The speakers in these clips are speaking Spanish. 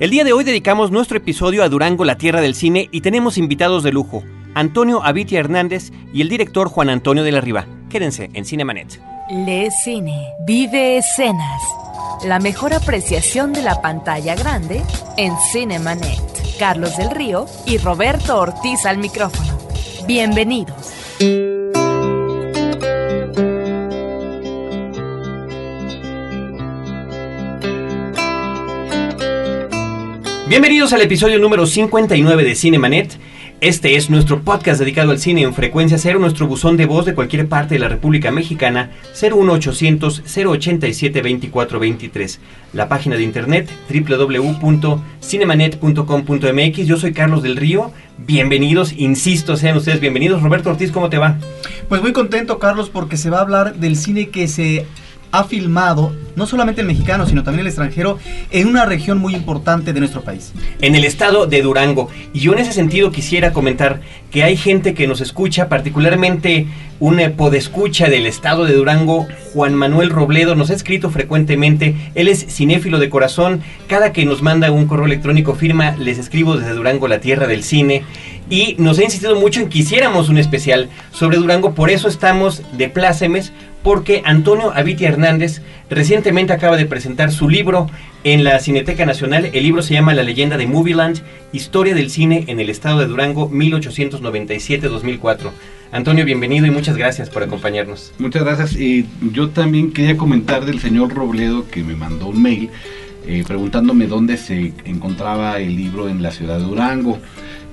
El día de hoy dedicamos nuestro episodio a Durango, la tierra del cine, y tenemos invitados de lujo, Antonio Avitia Hernández y el director Juan Antonio de la Riva. Quédense en Cinemanet. Le cine, vive escenas. La mejor apreciación de la pantalla grande en Cinemanet. Carlos del Río y Roberto Ortiz al micrófono. Bienvenidos. Bienvenidos al episodio número 59 de Cinemanet. Este es nuestro podcast dedicado al cine en frecuencia cero, nuestro buzón de voz de cualquier parte de la República Mexicana, 01800 087 2423. La página de internet www.cinemanet.com.mx. Yo soy Carlos del Río. Bienvenidos, insisto, sean ustedes bienvenidos. Roberto Ortiz, ¿cómo te va? Pues muy contento, Carlos, porque se va a hablar del cine que se ha filmado, no solamente el mexicano, sino también el extranjero, en una región muy importante de nuestro país. En el estado de Durango. Y yo en ese sentido quisiera comentar que hay gente que nos escucha, particularmente un podescucha del estado de Durango, Juan Manuel Robledo, nos ha escrito frecuentemente. Él es cinéfilo de corazón. Cada que nos manda un correo electrónico firma, les escribo desde Durango, la tierra del cine. Y nos ha insistido mucho en que hiciéramos un especial sobre Durango. Por eso estamos de plácemes porque Antonio Avitia Hernández recientemente acaba de presentar su libro en la Cineteca Nacional. El libro se llama La leyenda de Movieland, Historia del cine en el estado de Durango 1897-2004. Antonio, bienvenido y muchas gracias por acompañarnos. Muchas gracias. Y yo también quería comentar del señor Robledo que me mandó un mail eh, preguntándome dónde se encontraba el libro en la ciudad de Durango.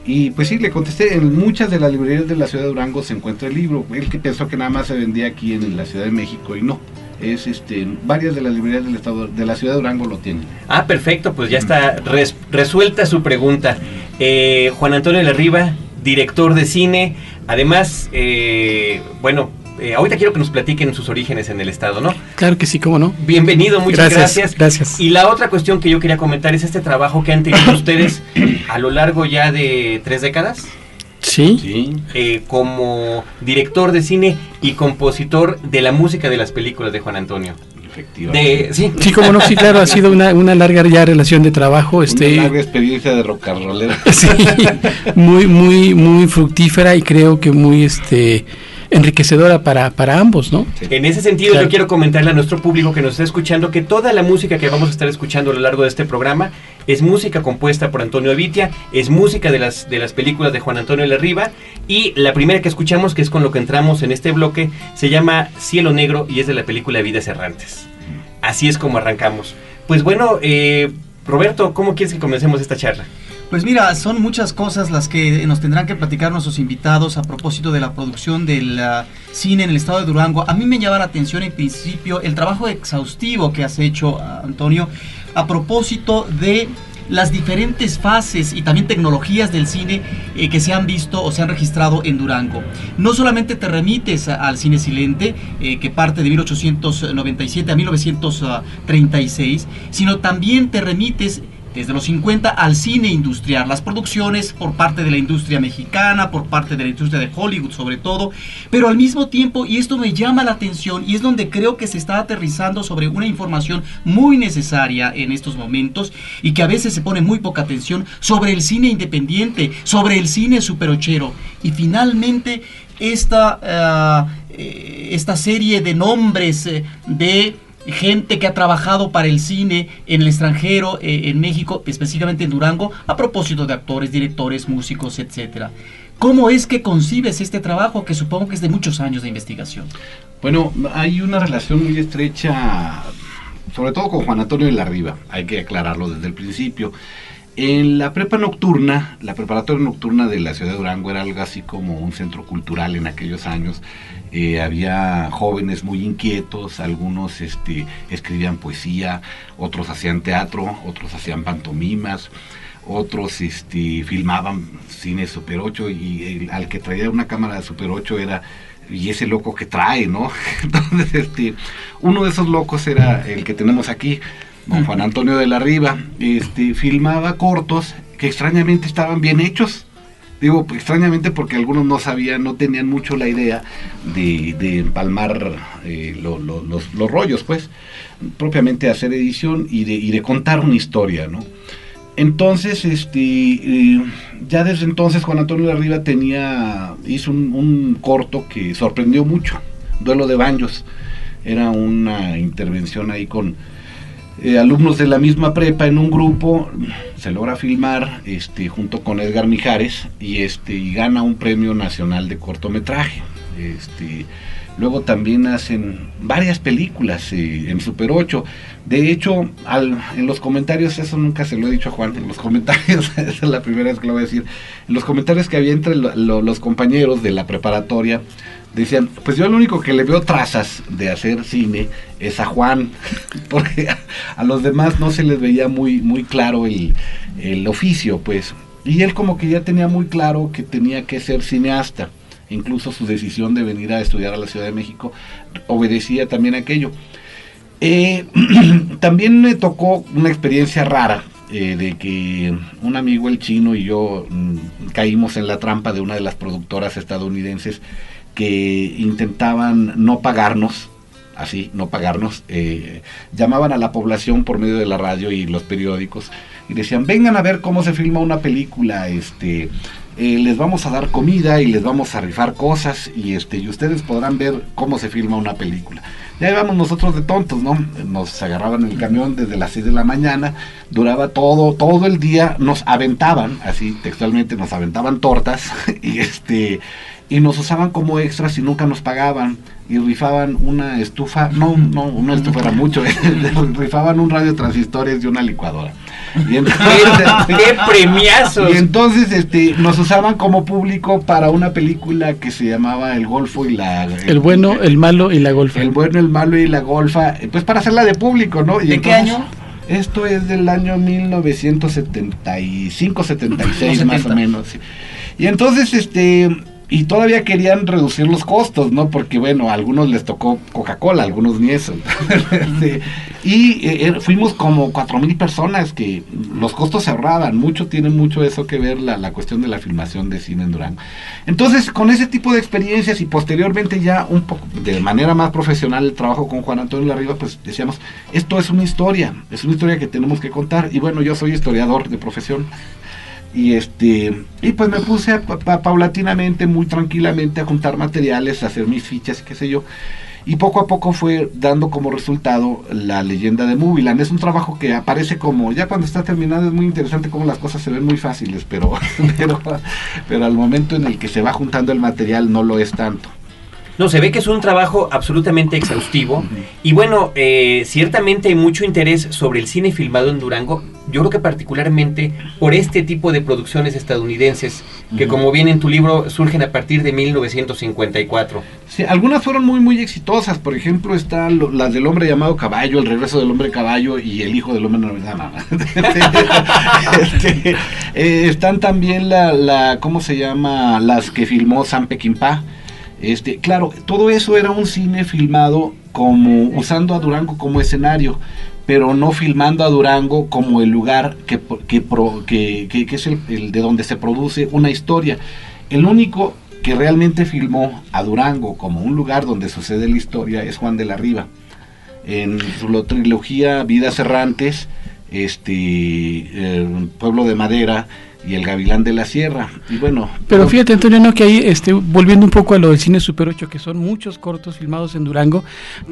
Y pues sí, le contesté, en muchas de las librerías de la ciudad de Durango se encuentra el libro. Él que pensó que nada más se vendía aquí en la Ciudad de México y no. Es este, varias de las librerías del estado de la ciudad de Durango lo tienen. Ah, perfecto, pues ya está resuelta su pregunta. Eh, Juan Antonio de la Riva, director de cine. Además, eh, bueno, eh, ahorita quiero que nos platiquen sus orígenes en el estado, ¿no? Claro que sí, cómo no. Bienvenido, muchas gracias. Gracias. Y la otra cuestión que yo quería comentar es este trabajo que han tenido ustedes a lo largo ya de tres décadas. Sí. sí. Eh, como director de cine y compositor de la música de las películas de Juan Antonio. Efectivamente. sí. sí, como no, sí, claro, ha sido una, una larga ya relación de trabajo. Este, una larga experiencia de rock and roller. Sí, muy, muy, muy fructífera y creo que muy, este, enriquecedora para, para ambos, ¿no? Sí. En ese sentido claro. yo quiero comentarle a nuestro público que nos está escuchando que toda la música que vamos a estar escuchando a lo largo de este programa es música compuesta por Antonio Evitia, es música de las, de las películas de Juan Antonio Lerriba y la primera que escuchamos, que es con lo que entramos en este bloque, se llama Cielo Negro y es de la película Vidas Errantes. Así es como arrancamos. Pues bueno, eh, Roberto, ¿cómo quieres que comencemos esta charla? Pues mira, son muchas cosas las que nos tendrán que platicar nuestros invitados a propósito de la producción del uh, cine en el estado de Durango. A mí me llama la atención en principio el trabajo exhaustivo que has hecho, uh, Antonio, a propósito de las diferentes fases y también tecnologías del cine eh, que se han visto o se han registrado en Durango. No solamente te remites al cine silente, eh, que parte de 1897 a 1936, sino también te remites desde los 50 al cine industrial, las producciones por parte de la industria mexicana, por parte de la industria de Hollywood sobre todo, pero al mismo tiempo, y esto me llama la atención y es donde creo que se está aterrizando sobre una información muy necesaria en estos momentos y que a veces se pone muy poca atención sobre el cine independiente, sobre el cine superochero. Y finalmente esta, uh, esta serie de nombres uh, de gente que ha trabajado para el cine en el extranjero, eh, en México, específicamente en Durango, a propósito de actores, directores, músicos, etcétera. ¿Cómo es que concibes este trabajo que supongo que es de muchos años de investigación? Bueno, hay una relación muy estrecha, sobre todo con Juan Antonio de la Riva, hay que aclararlo desde el principio. En la prepa nocturna, la preparatoria nocturna de la ciudad de Durango era algo así como un centro cultural en aquellos años. Eh, había jóvenes muy inquietos, algunos este, escribían poesía, otros hacían teatro, otros hacían pantomimas, otros este, filmaban cine Super 8 y al que traía una cámara de Super 8 era y ese loco que trae, ¿no? Entonces, este, uno de esos locos era el que tenemos aquí, Juan Antonio de la Riva, este, filmaba cortos que extrañamente estaban bien hechos. Digo, extrañamente porque algunos no sabían, no tenían mucho la idea de, de empalmar eh, lo, lo, los, los, rollos, pues, propiamente hacer edición y de, y de, contar una historia, ¿no? entonces, este, eh, ya desde entonces Juan Antonio Arriba tenía, hizo un, un, corto que sorprendió mucho, Duelo de Baños. Era una intervención ahí con eh, alumnos de la misma prepa en un grupo, se logra filmar este, junto con Edgar Mijares y, este, y gana un premio nacional de cortometraje. Este, Luego también hacen varias películas eh, en Super 8. De hecho, al, en los comentarios, eso nunca se lo he dicho a Juan, en los comentarios, esa es la primera vez que lo voy a decir, en los comentarios que había entre lo, lo, los compañeros de la preparatoria, decían, pues yo lo único que le veo trazas de hacer cine es a Juan, porque a, los demás no se les veía muy, muy claro el, el oficio, pues. Y él como que ya tenía muy claro que tenía que ser cineasta incluso su decisión de venir a estudiar a la Ciudad de México obedecía también a aquello. Eh, también me tocó una experiencia rara eh, de que un amigo el chino y yo mm, caímos en la trampa de una de las productoras estadounidenses que intentaban no pagarnos así, no pagarnos, eh, llamaban a la población por medio de la radio y los periódicos y decían, vengan a ver cómo se filma una película, este, eh, les vamos a dar comida y les vamos a rifar cosas y este y ustedes podrán ver cómo se filma una película. Ya íbamos nosotros de tontos, ¿no? Nos agarraban el camión desde las 6 de la mañana, duraba todo, todo el día, nos aventaban, así textualmente nos aventaban tortas, y este, y nos usaban como extras y nunca nos pagaban y rifaban una estufa, no, no, una estufa era mucho, rifaban un radio transistores y una licuadora. Y entonces, ¡Qué premiazos! Y entonces este, nos usaban como público para una película que se llamaba El Golfo y la... El, el bueno, el malo y la golfa. El bueno, el malo y la golfa, pues para hacerla de público, ¿no? Y ¿De entonces, qué año? Esto es del año 1975-76 más o menos. Sí. Y entonces, este y todavía querían reducir los costos, ¿no? Porque bueno, a algunos les tocó Coca-Cola, algunos ni eso. Y eh, fuimos como cuatro mil personas que los costos se ahorraban, mucho tiene mucho eso que ver la, la, cuestión de la filmación de cine en Durango. Entonces, con ese tipo de experiencias y posteriormente ya un poco de manera más profesional el trabajo con Juan Antonio Larriba, pues decíamos, esto es una historia, es una historia que tenemos que contar. Y bueno, yo soy historiador de profesión y este y pues me puse a, pa, paulatinamente muy tranquilamente a juntar materiales a hacer mis fichas qué sé yo. Y poco a poco fue dando como resultado la leyenda de Moviland es un trabajo que aparece como ya cuando está terminado es muy interesante como las cosas se ven muy fáciles pero pero, pero al momento en el que se va juntando el material no lo es tanto no, se ve que es un trabajo absolutamente exhaustivo. Y bueno, eh, ciertamente hay mucho interés sobre el cine filmado en Durango. Yo creo que particularmente por este tipo de producciones estadounidenses, que uh -huh. como viene en tu libro, surgen a partir de 1954. Sí, algunas fueron muy, muy exitosas. Por ejemplo, están las del hombre llamado caballo, el regreso del hombre caballo y el hijo del hombre no, no, este, eh, están también la, la, ¿cómo se llama? Las que filmó Sam Peckinpah. Este, claro, todo eso era un cine filmado como usando a Durango como escenario, pero no filmando a Durango como el lugar que, que, que, es el, de donde se produce una historia. El único que realmente filmó a Durango como un lugar donde sucede la historia es Juan de la Riva. En su trilogía Vidas Errantes, este, el Pueblo de Madera, y el Gavilán de la Sierra. Y bueno. Pero fíjate, Antonio, no, que ahí, este, volviendo un poco a lo del cine Super 8, que son muchos cortos filmados en Durango,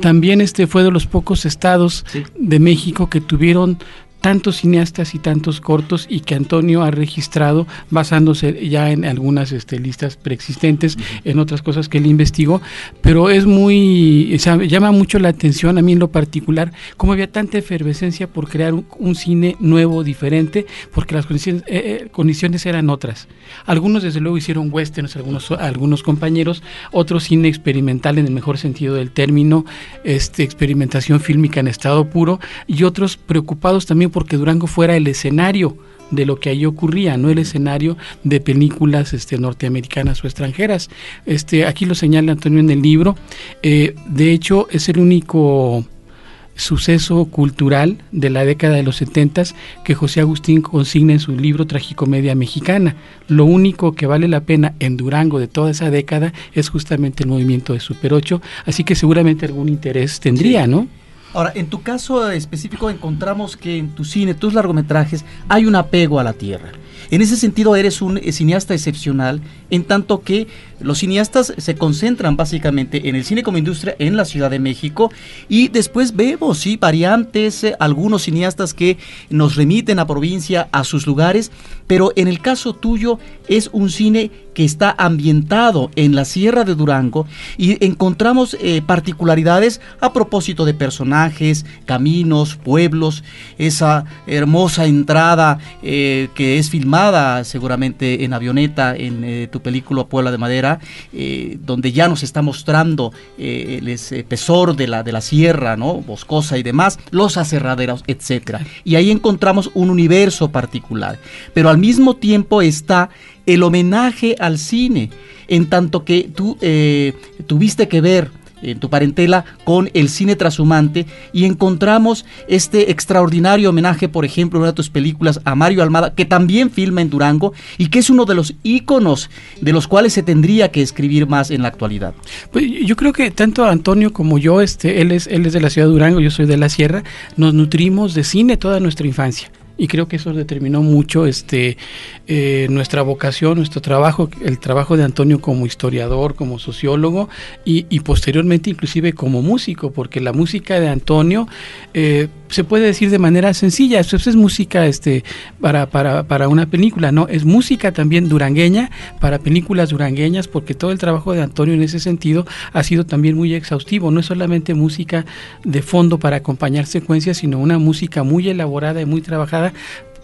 también este fue de los pocos estados sí. de México que tuvieron tantos cineastas y tantos cortos y que Antonio ha registrado basándose ya en algunas este, listas preexistentes, en otras cosas que él investigó, pero es muy, o sea, llama mucho la atención a mí en lo particular, cómo había tanta efervescencia por crear un, un cine nuevo, diferente, porque las condiciones, eh, eh, condiciones eran otras. Algunos desde luego hicieron westerns, algunos, algunos compañeros, otros cine experimental en el mejor sentido del término, este, experimentación fílmica en estado puro, y otros preocupados también porque Durango fuera el escenario de lo que ahí ocurría, no el escenario de películas este, norteamericanas o extranjeras. Este, aquí lo señala Antonio en el libro. Eh, de hecho, es el único suceso cultural de la década de los 70 que José Agustín consigna en su libro Tragicomedia Mexicana. Lo único que vale la pena en Durango de toda esa década es justamente el movimiento de Super 8, así que seguramente algún interés tendría, sí. ¿no? Ahora, en tu caso específico encontramos que en tu cine, tus largometrajes, hay un apego a la tierra. En ese sentido eres un cineasta excepcional, en tanto que los cineastas se concentran básicamente en el cine como industria en la Ciudad de México y después vemos, sí, variantes, eh, algunos cineastas que nos remiten a provincia, a sus lugares, pero en el caso tuyo es un cine que está ambientado en la Sierra de Durango y encontramos eh, particularidades a propósito de personajes, caminos, pueblos, esa hermosa entrada eh, que es filmada seguramente en avioneta en tu película Puebla de Madera eh, donde ya nos está mostrando eh, el espesor de la, de la sierra, ¿no? Boscosa y demás, los aserraderos, etcétera. Y ahí encontramos un universo particular. Pero al mismo tiempo está el homenaje al cine, en tanto que tú eh, tuviste que ver en tu parentela con el cine trashumante y encontramos este extraordinario homenaje, por ejemplo, en una de tus películas a Mario Almada, que también filma en Durango y que es uno de los íconos de los cuales se tendría que escribir más en la actualidad. Pues yo creo que tanto Antonio como yo, este, él es, él es de la ciudad de Durango, yo soy de la sierra, nos nutrimos de cine toda nuestra infancia y creo que eso determinó mucho este eh, nuestra vocación, nuestro trabajo, el trabajo de Antonio como historiador, como sociólogo y, y posteriormente inclusive como músico, porque la música de Antonio eh, se puede decir de manera sencilla, eso es música este para, para, para una película, no, es música también durangueña para películas durangueñas, porque todo el trabajo de Antonio en ese sentido ha sido también muy exhaustivo, no es solamente música de fondo para acompañar secuencias, sino una música muy elaborada y muy trabajada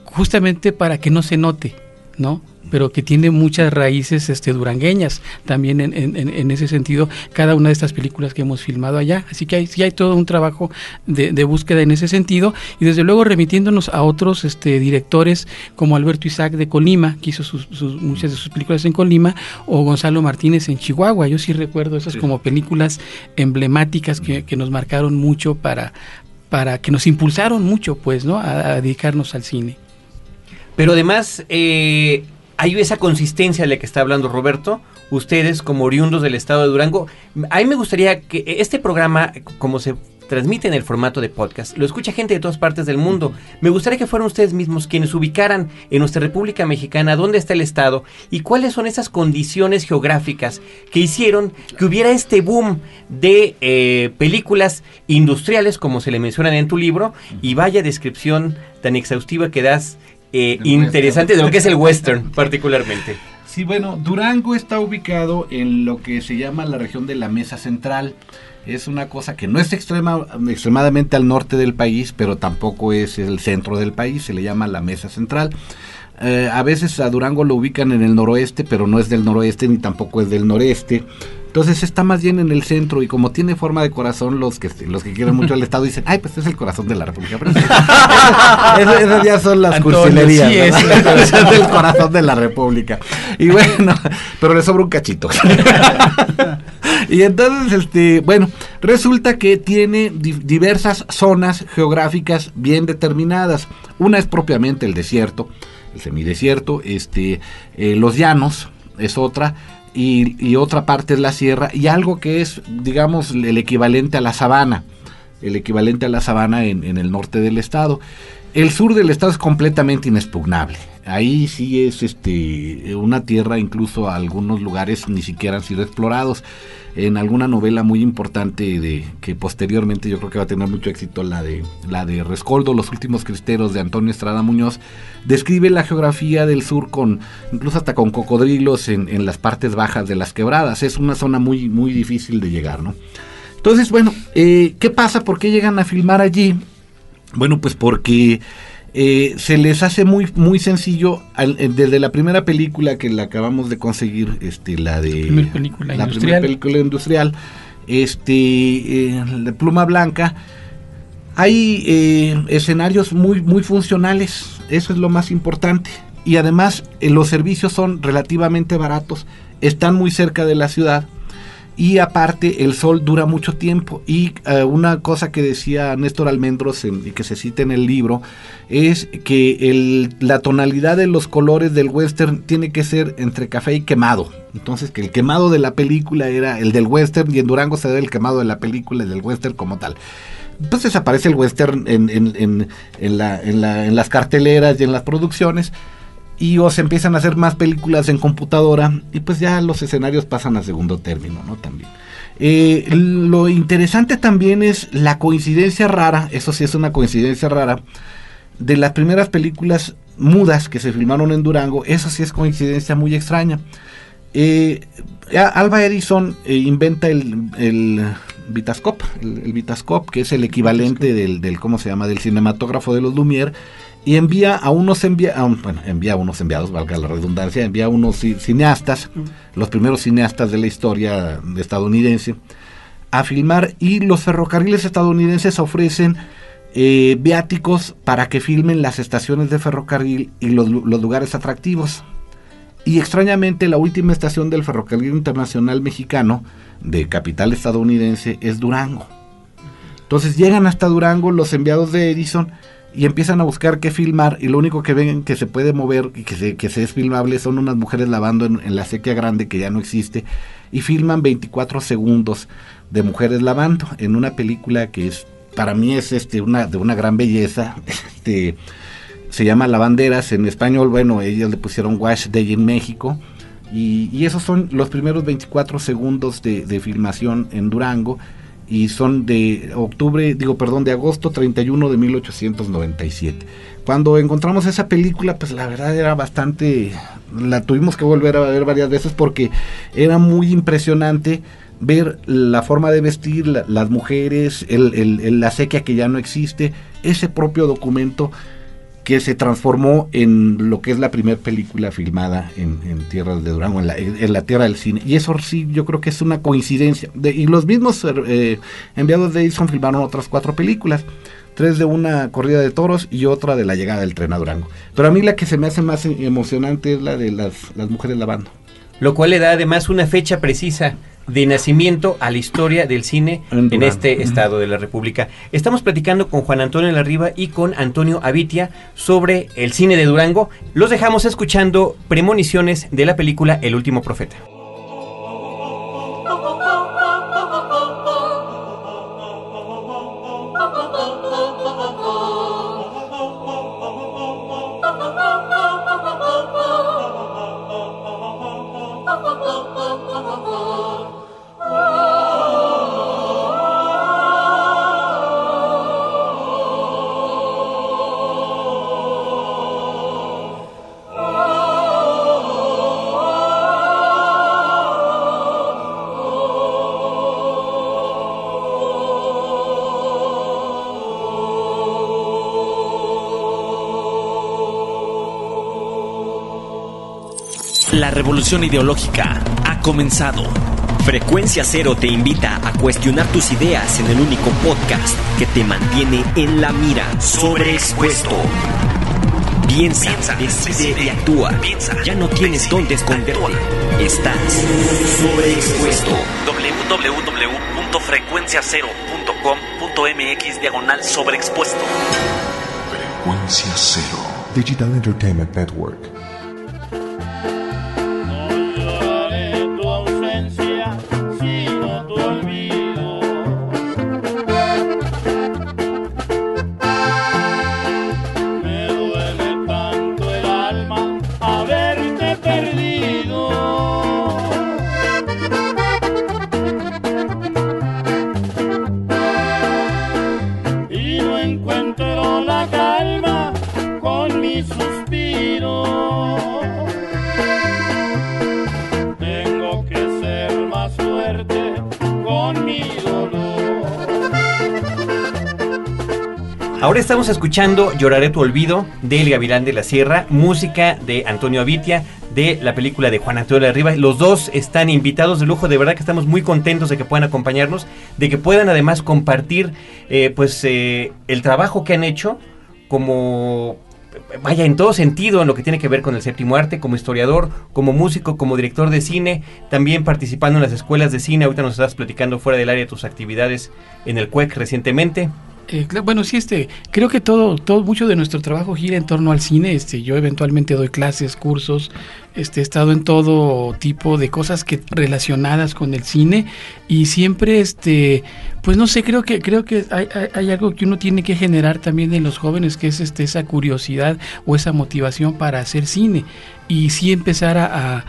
justamente para que no se note, ¿no? pero que tiene muchas raíces este, durangueñas también en, en, ese sentido, cada una de estas películas que hemos filmado allá. Así que hay, sí hay todo un trabajo de, de, búsqueda en ese sentido y desde luego remitiéndonos a otros este, directores como Alberto Isaac de Colima, que hizo sus, muchas de sus películas en Colima, o Gonzalo Martínez en Chihuahua. Yo sí recuerdo esas como películas emblemáticas que, que, nos marcaron mucho para, para que nos impulsaron mucho, pues, ¿no? A, a dedicarnos al cine. Pero además, eh, hay esa consistencia de la que está hablando Roberto. Ustedes, como oriundos del estado de Durango, a mí me gustaría que este programa, como se transmite en el formato de podcast, lo escucha gente de todas partes del mundo. Me gustaría que fueran ustedes mismos quienes ubicaran en nuestra República Mexicana dónde está el Estado y cuáles son esas condiciones geográficas que hicieron que hubiera este boom de eh, películas industriales, como se le mencionan en tu libro, y vaya descripción tan exhaustiva que das eh, interesante de lo que es el western particularmente. Sí, bueno, Durango está ubicado en lo que se llama la región de la Mesa Central. Es una cosa que no es extrema, extremadamente al norte del país, pero tampoco es el centro del país, se le llama la Mesa Central. Eh, a veces a Durango lo ubican en el noroeste, pero no es del noroeste ni tampoco es del noreste. Entonces está más bien en el centro y como tiene forma de corazón, los que los que quieren mucho al Estado dicen, ay, pues es el corazón de la República. esas, ya son las cursilerías. Sí, es el corazón de la República. Y bueno, pero le sobra un cachito. y entonces, este, bueno, resulta que tiene diversas zonas geográficas bien determinadas. Una es propiamente el desierto, el semidesierto, este, eh, los llanos es otra y, otra parte es la sierra y algo que es, digamos, el equivalente a la sabana, el equivalente a la sabana en, en el norte del estado. El sur del estado es completamente inexpugnable. Ahí sí es este una tierra, incluso algunos lugares ni siquiera han sido explorados en alguna novela muy importante de que posteriormente yo creo que va a tener mucho éxito la de la de Rescoldo, Los últimos cristeros de Antonio Estrada Muñoz, describe la geografía del sur con incluso hasta con cocodrilos en, en las partes bajas de las quebradas. Es una zona muy muy difícil de llegar, ¿no? Entonces, bueno, eh, ¿qué pasa? ¿Por qué llegan a filmar allí? Bueno, pues porque eh, se les hace muy muy sencillo eh, desde la primera película que la acabamos de conseguir este la de la película la industrial. primera película industrial este eh, de pluma blanca hay eh, escenarios muy muy funcionales eso es lo más importante y además eh, los servicios son relativamente baratos están muy cerca de la ciudad y aparte el sol dura mucho tiempo. Y uh, una cosa que decía Néstor Almendros en, y que se cita en el libro es que la tonalidad de los colores del western tiene que ser entre café y quemado. Entonces que el quemado de la película era el del western y en Durango se ve el quemado de la película del western como tal. Pues desaparece el western en, en, en, la, en las carteleras y en las producciones y o se empiezan a hacer más películas en computadora y pues ya los escenarios pasan a segundo término, ¿no? También. Eh, lo interesante también es la coincidencia rara, eso sí es una coincidencia rara, de las primeras películas mudas que se filmaron en Durango, eso sí es coincidencia muy extraña. Eh, Alba Edison eh, inventa el, el Vitascope, el, Vitascope, que es el equivalente del, del, ¿cómo se llama?, del cinematógrafo de los Lumière, y envía a unos envia bueno, envía a unos enviados, valga la redundancia, envía a unos cineastas, los primeros cineastas de la historia estadounidense, a filmar y los ferrocarriles estadounidenses ofrecen eh, viáticos para que filmen las estaciones de ferrocarril y los, los lugares atractivos. Y extrañamente la última estación del ferrocarril internacional mexicano de capital estadounidense es Durango. Entonces llegan hasta Durango los enviados de Edison y empiezan a buscar qué filmar y lo único que ven que se puede mover y que se, que es filmable son unas mujeres lavando en, la sequía grande que ya no existe y filman 24 segundos de mujeres lavando en una película que es para mí es este una de una gran belleza este se llama Lavanderas en español bueno ellos le pusieron Wash Day en México y, y esos son los primeros 24 segundos de, de filmación en Durango y son de octubre, digo, perdón, de agosto 31 de 1897. Cuando encontramos esa película, pues la verdad era bastante, la tuvimos que volver a ver varias veces porque era muy impresionante ver la forma de vestir, las mujeres, el, la sequía que ya no existe, ese propio documento que se transformó en lo que es la primera película filmada en, en de Durango, en la, en la, tierra del cine. Y eso sí, yo creo que es una coincidencia. De, y los mismos eh, enviados de Edison filmaron otras cuatro películas. Tres de una corrida de toros y otra de la llegada del tren a Durango. Pero a mí la que se me hace más emocionante es la de las, las mujeres lavando. Lo cual le da además una fecha precisa de nacimiento a la historia del cine en, en este estado de la República. Estamos platicando con Juan Antonio Larriba y con Antonio Avitia sobre el cine de Durango. Los dejamos escuchando premoniciones de la película El último profeta. La revolución ideológica ha comenzado. Frecuencia Cero te invita a cuestionar tus ideas en el único podcast que te mantiene en la mira, sobreexpuesto. Piensa, Piensa decide y actúa. Piensa, ya no tienes dónde esconderte. Estás sobreexpuesto. www.frecuenciacero.com.mx diagonal sobreexpuesto. Frecuencia Cero. Digital Entertainment Network. Estamos escuchando Lloraré tu olvido del Gavilán de la Sierra, música de Antonio Avitia de la película de Juan Antonio de Arriba. Los dos están invitados de lujo, de verdad que estamos muy contentos de que puedan acompañarnos, de que puedan además compartir eh, pues eh, el trabajo que han hecho como vaya en todo sentido en lo que tiene que ver con el séptimo arte, como historiador, como músico, como director de cine, también participando en las escuelas de cine. Ahorita nos estás platicando fuera del área tus actividades en el CUEC recientemente. Eh, bueno, sí, este, creo que todo, todo, mucho de nuestro trabajo gira en torno al cine. Este, yo eventualmente doy clases, cursos, este, he estado en todo tipo de cosas que relacionadas con el cine y siempre, este, pues no sé, creo que, creo que hay, hay- algo que uno tiene que generar también en los jóvenes, que es este, esa curiosidad o esa motivación para hacer cine y sí empezar a, a-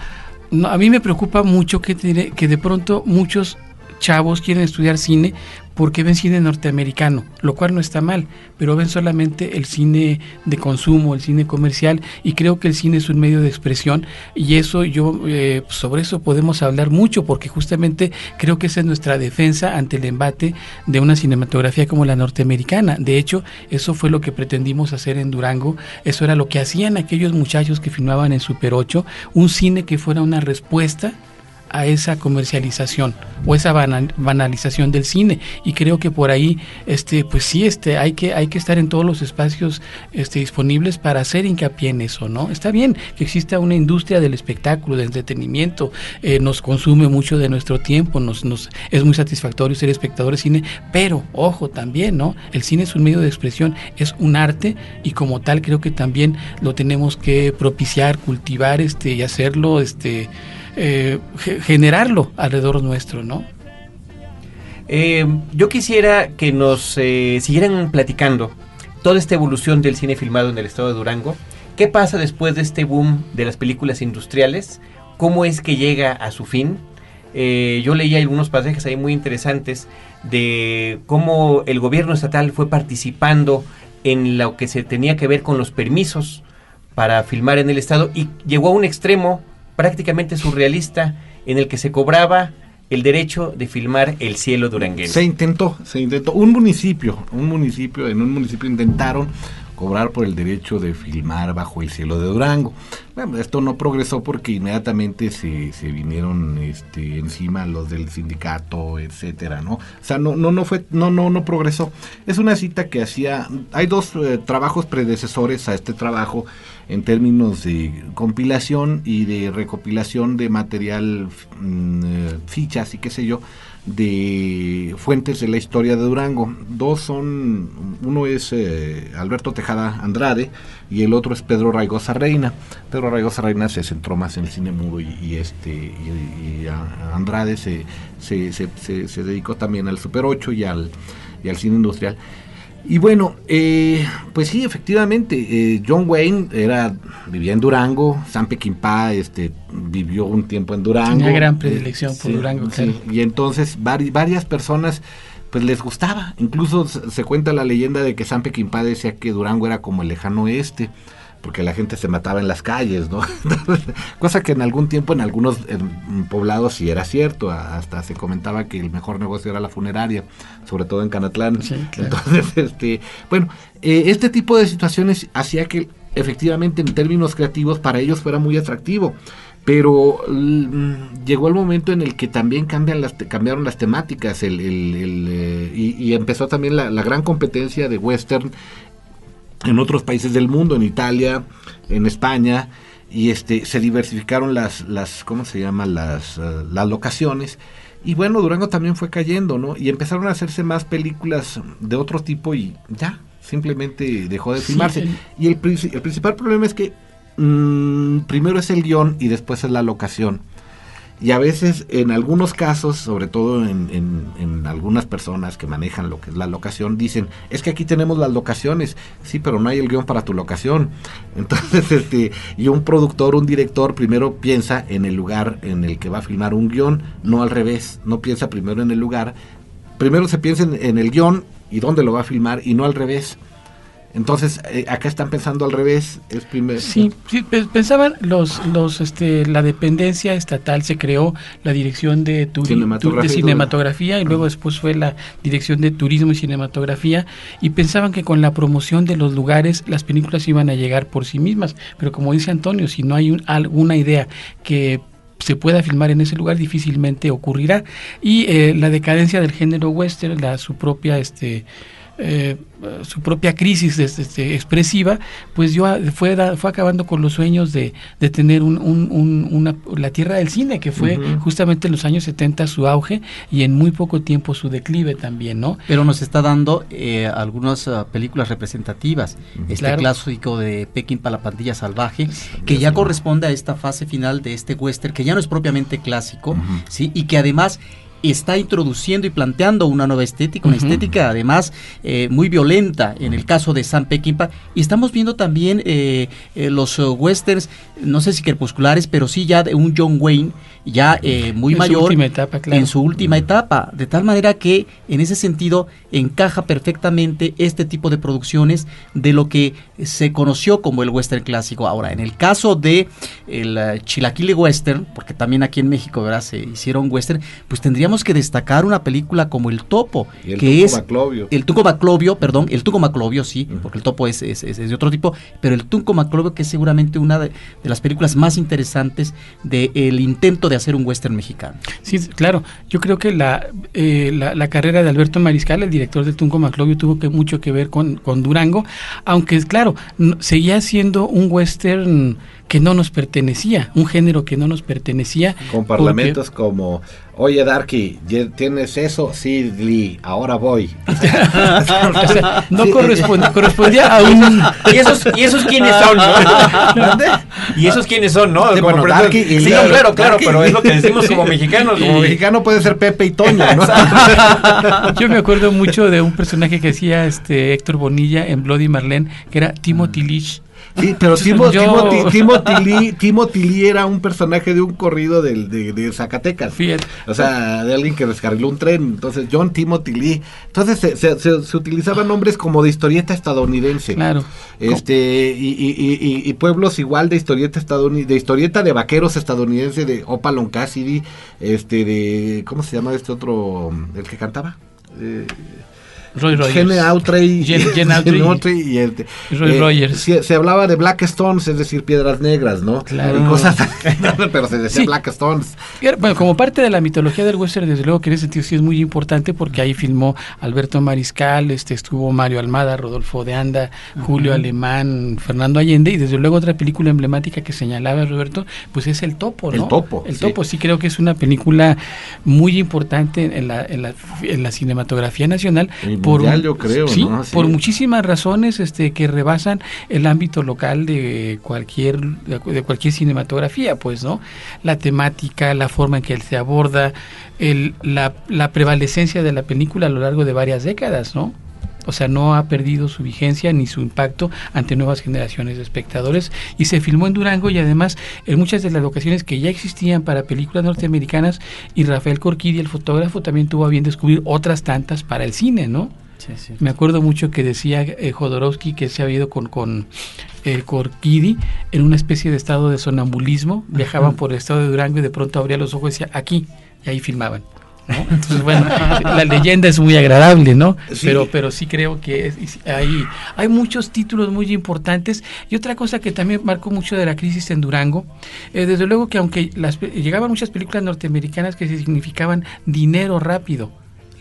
no, a mí me preocupa mucho que, que de pronto muchos chavos quieren estudiar cine porque ven cine norteamericano, lo cual no está mal, pero ven solamente el cine de consumo, el cine comercial, y creo que el cine es un medio de expresión, y eso yo, eh, sobre eso podemos hablar mucho, porque justamente creo que esa es nuestra defensa ante el embate de una cinematografía como la norteamericana. De hecho, eso fue lo que pretendimos hacer en Durango, eso era lo que hacían aquellos muchachos que filmaban en Super 8, un cine que fuera una respuesta a esa comercialización o esa banal- banalización del cine. Y creo que por ahí este pues sí este hay que hay que estar en todos los espacios este disponibles para hacer hincapié en eso no está bien que exista una industria del espectáculo del entretenimiento eh, nos consume mucho de nuestro tiempo nos nos es muy satisfactorio ser espectador de cine pero ojo también no el cine es un medio de expresión es un arte y como tal creo que también lo tenemos que propiciar cultivar este y hacerlo este eh, ge- generarlo alrededor nuestro, ¿no? Eh, yo quisiera que nos eh, siguieran platicando toda esta evolución del cine filmado en el estado de Durango. ¿Qué pasa después de este boom de las películas industriales? ¿Cómo es que llega a su fin? Yo leía algunos pasajes ahí muy interesantes de cómo el gobierno estatal fue participando en lo que se tenía que ver con los permisos para filmar en el estado y llegó a un extremo prácticamente surrealista en el que se cobraba el derecho de filmar el cielo duranguense. Se intentó, se intentó. Un municipio, un municipio, en un municipio intentaron cobrar por el derecho de filmar bajo el cielo de Durango. Bueno, esto no progresó porque inmediatamente se, se vinieron este, encima los del sindicato, etcétera, ¿no? O sea, no, no, no fue, no, no, no progresó. Es una cita que hacía, hay dos eh, trabajos predecesores a este trabajo en términos de compilación y de recopilación de material, mm, eh, fichas y qué sé yo, de fuentes de la historia de Durango. Dos son, uno es eh, Alberto Tejada Andrade y el otro es Pedro Raigosa Reina. Pedro Raigosa Reina se centró más en el cine mudo y, este y, Andrade se, se, se, se- se dedicó también al Super 8 y al, y al cine industrial. Y bueno, eh, pues sí, efectivamente, eh, John Wayne era vivía en Durango, Sam Peckinpah este, vivió un tiempo en Durango. Gran eh, predilección por Durango, sí, y entonces vari- varias personas pues les gustaba. Incluso se, cuenta la leyenda de que Sam Peckinpah decía que Durango era como el lejano oeste, porque la gente se mataba en las calles, ¿no? Cosa que en algún tiempo en algunos poblados sí era cierto. Hasta se comentaba que el mejor negocio era la funeraria, sobre todo en Canatlán. Sí, claro. Entonces, este, bueno, eh, este tipo de situaciones hacía que efectivamente en términos creativos para ellos fuera muy atractivo. Pero mm, llegó el momento en el que también cambian las te- cambiaron las temáticas el, el- el, eh, y, y empezó también la, la gran competencia de western en otros países del mundo, en Italia, en España, y este se diversificaron las, las ¿cómo se llama? las, eh, las locaciones. Y bueno, Durango también fue cayendo, ¿no? Y empezaron a hacerse más películas de otro tipo y ya, simplemente dejó de Sí, filmarse. el- Y el, el principal problema es que mm, primero es el guion y después es la locación. Y a veces, en algunos casos, sobre todo en, en- algunas personas que manejan lo que es la locación, dicen, es que aquí tenemos las locaciones, sí, pero no hay el guion para tu locación. Entonces, este, y un productor, un director, primero piensa en el lugar en el que va a filmar un guion, no al revés, no piensa primero en el lugar, primero se piensa en, en el guion y dónde lo va a filmar y no al revés. Entonces, eh, acá están pensando al revés, es primero... Sí, sí, pe- pensaban los, los, este, la dependencia estatal se creó la dirección de, Cinematografía de cinematografía y luego después fue la dirección de turismo y cinematografía y pensaban que con la promoción de los lugares las películas iban a llegar por sí mismas, pero como dice Antonio, si no hay un- alguna idea que se pueda filmar en ese lugar difícilmente ocurrirá. Y eh, la decadencia del género western, la su propia este eh, su propia crisis este, expresiva, pues yo fue, fue acabando con los sueños de, de tener un, un, una, la tierra del cine, que fue justamente en los años 70 su auge y en muy poco tiempo su declive también, ¿no? Pero nos está dando eh, algunas ah, películas representativas, este clásico de Pekín para la pandilla salvaje, que ya corresponde a esta fase final de este western, que ya no es propiamente clásico, ¿sí? Y que además está introduciendo y planteando una nueva estética, una estética además eh, muy violenta en el caso de Sam Peckinpah. Y estamos viendo también eh, eh, los westerns, no sé si crepusculares, pero sí ya de un John Wayne ya muy mayor en su última etapa, de tal manera que en ese sentido encaja perfectamente este tipo de producciones de lo que se conoció como el western clásico. Ahora, en el caso de el Chilaquile Western, porque también aquí en México ¿verdad? se hicieron western, pues tendríamos que destacar una película como El Topo, el que es Maclovio. el Tunco Maclovio, perdón, el Tunco Maclovio, sí, porque el Topo es, es, de otro tipo, pero el Tunco Maclovio que es seguramente una de, las películas más interesantes del intento de hacer un western mexicano. Sí, claro, yo creo que la, eh, la, carrera de Alberto Mariscal, el director del Tunco Maclovio, tuvo que mucho que ver con, con Durango, aunque claro, seguía siendo un western que no nos pertenecía, un género que no nos pertenecía. Con parlamentos como, oye Darky, ¿tienes eso? Sí, Lee, ahora voy. no correspondía a un... ¿Y esos, ¿Y esos quiénes son? ¿Y esos quiénes son? ¿no? bueno, Darky y sí, claro, claro, pero es lo que decimos como mexicanos. Como mexicano puede ser Pepe y Toño, ¿no? Yo me acuerdo mucho de un personaje que hacía este Héctor Bonilla en Bloody Marlene, que era Timothy Leach Sí, pero Timothy, Lee, era un personaje de un corrido de, Zacatecas. O sea, de alguien que descarriló un tren. Entonces, John Timothy Lee. Entonces, se, utilizaban nombres como de historieta estadounidense. Claro. Este, y, pueblos igual de historieta estadounidense, de historieta de vaqueros estadounidense, de Opalon Cassidy, este, de, ¿cómo se llama este otro, el que cantaba? Eh, Roy Rogers. Gene Autry, y, este, Roy eh, Rogers. Se, hablaba de Black Stones, es decir, piedras negras, ¿no? Claro. cosas, pero se decía Black Stones. Bueno, como parte de la mitología del western, desde luego que en ese sentido sí es muy importante porque ahí filmó Alberto Mariscal, este estuvo Mario Almada, Rodolfo de Anda, Julio Alemán, Fernando Allende y desde luego otra película emblemática que señalaba Roberto, pues es El Topo, ¿no? El Topo. El Topo, sí creo que es una película muy importante en la, en la, en la cinematografía nacional por, yo creo, por muchísimas razones este, que rebasan el ámbito local de cualquier, de cualquier cinematografía, pues, ¿no? La temática, la forma en que él se aborda, el, la, la prevalecencia de la película a lo largo de varias décadas, ¿no? O sea, no ha perdido su vigencia ni su impacto ante nuevas generaciones de espectadores y se filmó en Durango y además en muchas de las locaciones que ya existían para películas norteamericanas y Rafael Corquidi, el fotógrafo, también tuvo a bien descubrir otras tantas para el cine, ¿no? Me acuerdo mucho que decía eh, Jodorowsky que se había ido con, con eh, Corquidi en una especie de estado de sonambulismo, viajaban por el estado de Durango y de pronto abría los ojos y decía, aquí, y ahí filmaban. Entonces, bueno, la leyenda es muy agradable, ¿no? Pero, pero sí creo que hay, hay muchos títulos muy importantes. Y otra cosa que también marcó mucho de la crisis en Durango, eh, desde luego que aunque las, llegaban muchas películas norteamericanas que significaban dinero rápido,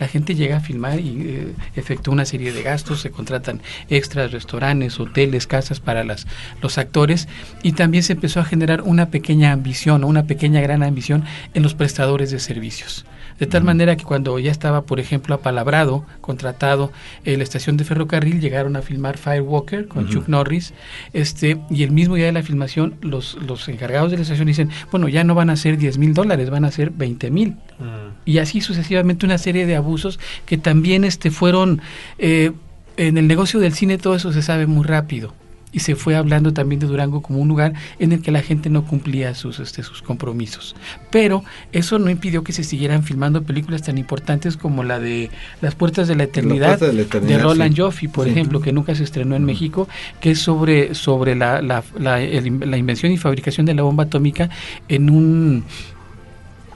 la gente llega a filmar y eh, efectúa una serie de gastos, se contratan extras, restaurantes, hoteles, casas para las, los actores y también se empezó a generar una pequeña ambición o una pequeña gran ambición en los prestadores de servicios. De tal manera que cuando ya estaba, por ejemplo, apalabrado, contratado en la estación de ferrocarril, llegaron a filmar Firewalker con Chuck Norris, este, y el mismo día de la filmación, los, los encargados de la estación dicen, bueno, ya no van a ser 10 mil dólares, van a ser 20 mil. Mm. Y así sucesivamente una serie de abusos que también este, fueron... Eh, en el negocio del cine todo eso se sabe muy rápido y se fue hablando también de Durango como un lugar en el que la gente no cumplía sus, este, sus compromisos. Pero eso no impidió que se siguieran filmando películas tan importantes como la de Las Puertas de la Eternidad, de, Roland Joffe, por ejemplo, que nunca se estrenó en México, que es sobre, sobre la, la, la invención y fabricación de la bomba atómica en un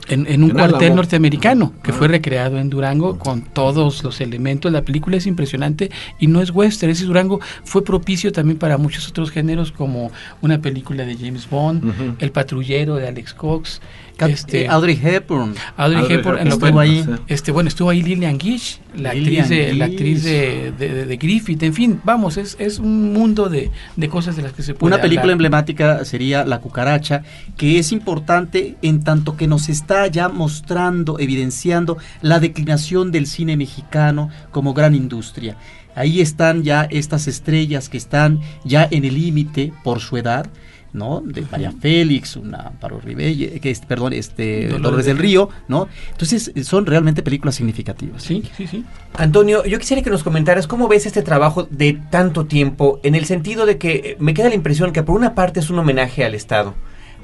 En, en un En cuartel norteamericano que Ah. fue recreado en Durango con todos los elementos. La película es impresionante y no es western. Ese Durango fue propicio también para muchos otros géneros como una película de James Bond. El patrullero de Alex Cox. Este, eh, Audrey Hepburn. Audrey Audrey Hepburn, en Hepburn lo estuvo cual- ahí. Este, bueno, estuvo ahí Lillian Gish, la Lillian actriz de, la Gish. actriz de, de- de- de Griffith, en fin, vamos, es, es un mundo de, de cosas de las que se puede Una película hablar. emblemática sería La cucaracha, que es importante en tanto que nos está ya mostrando, evidenciando la declinación del cine mexicano como gran industria. Ahí están ya estas estrellas que están ya en el límite por su edad, ¿no? De María Félix, una Amparo Ribelle, que es, perdón, este Dolores Dolores del del Río, ¿no? Entonces son realmente películas significativas. Sí, sí, sí. Antonio, yo quisiera que nos comentaras cómo ves este trabajo de tanto tiempo, en el sentido de que eh, me queda la impresión que por una parte es un homenaje al Estado,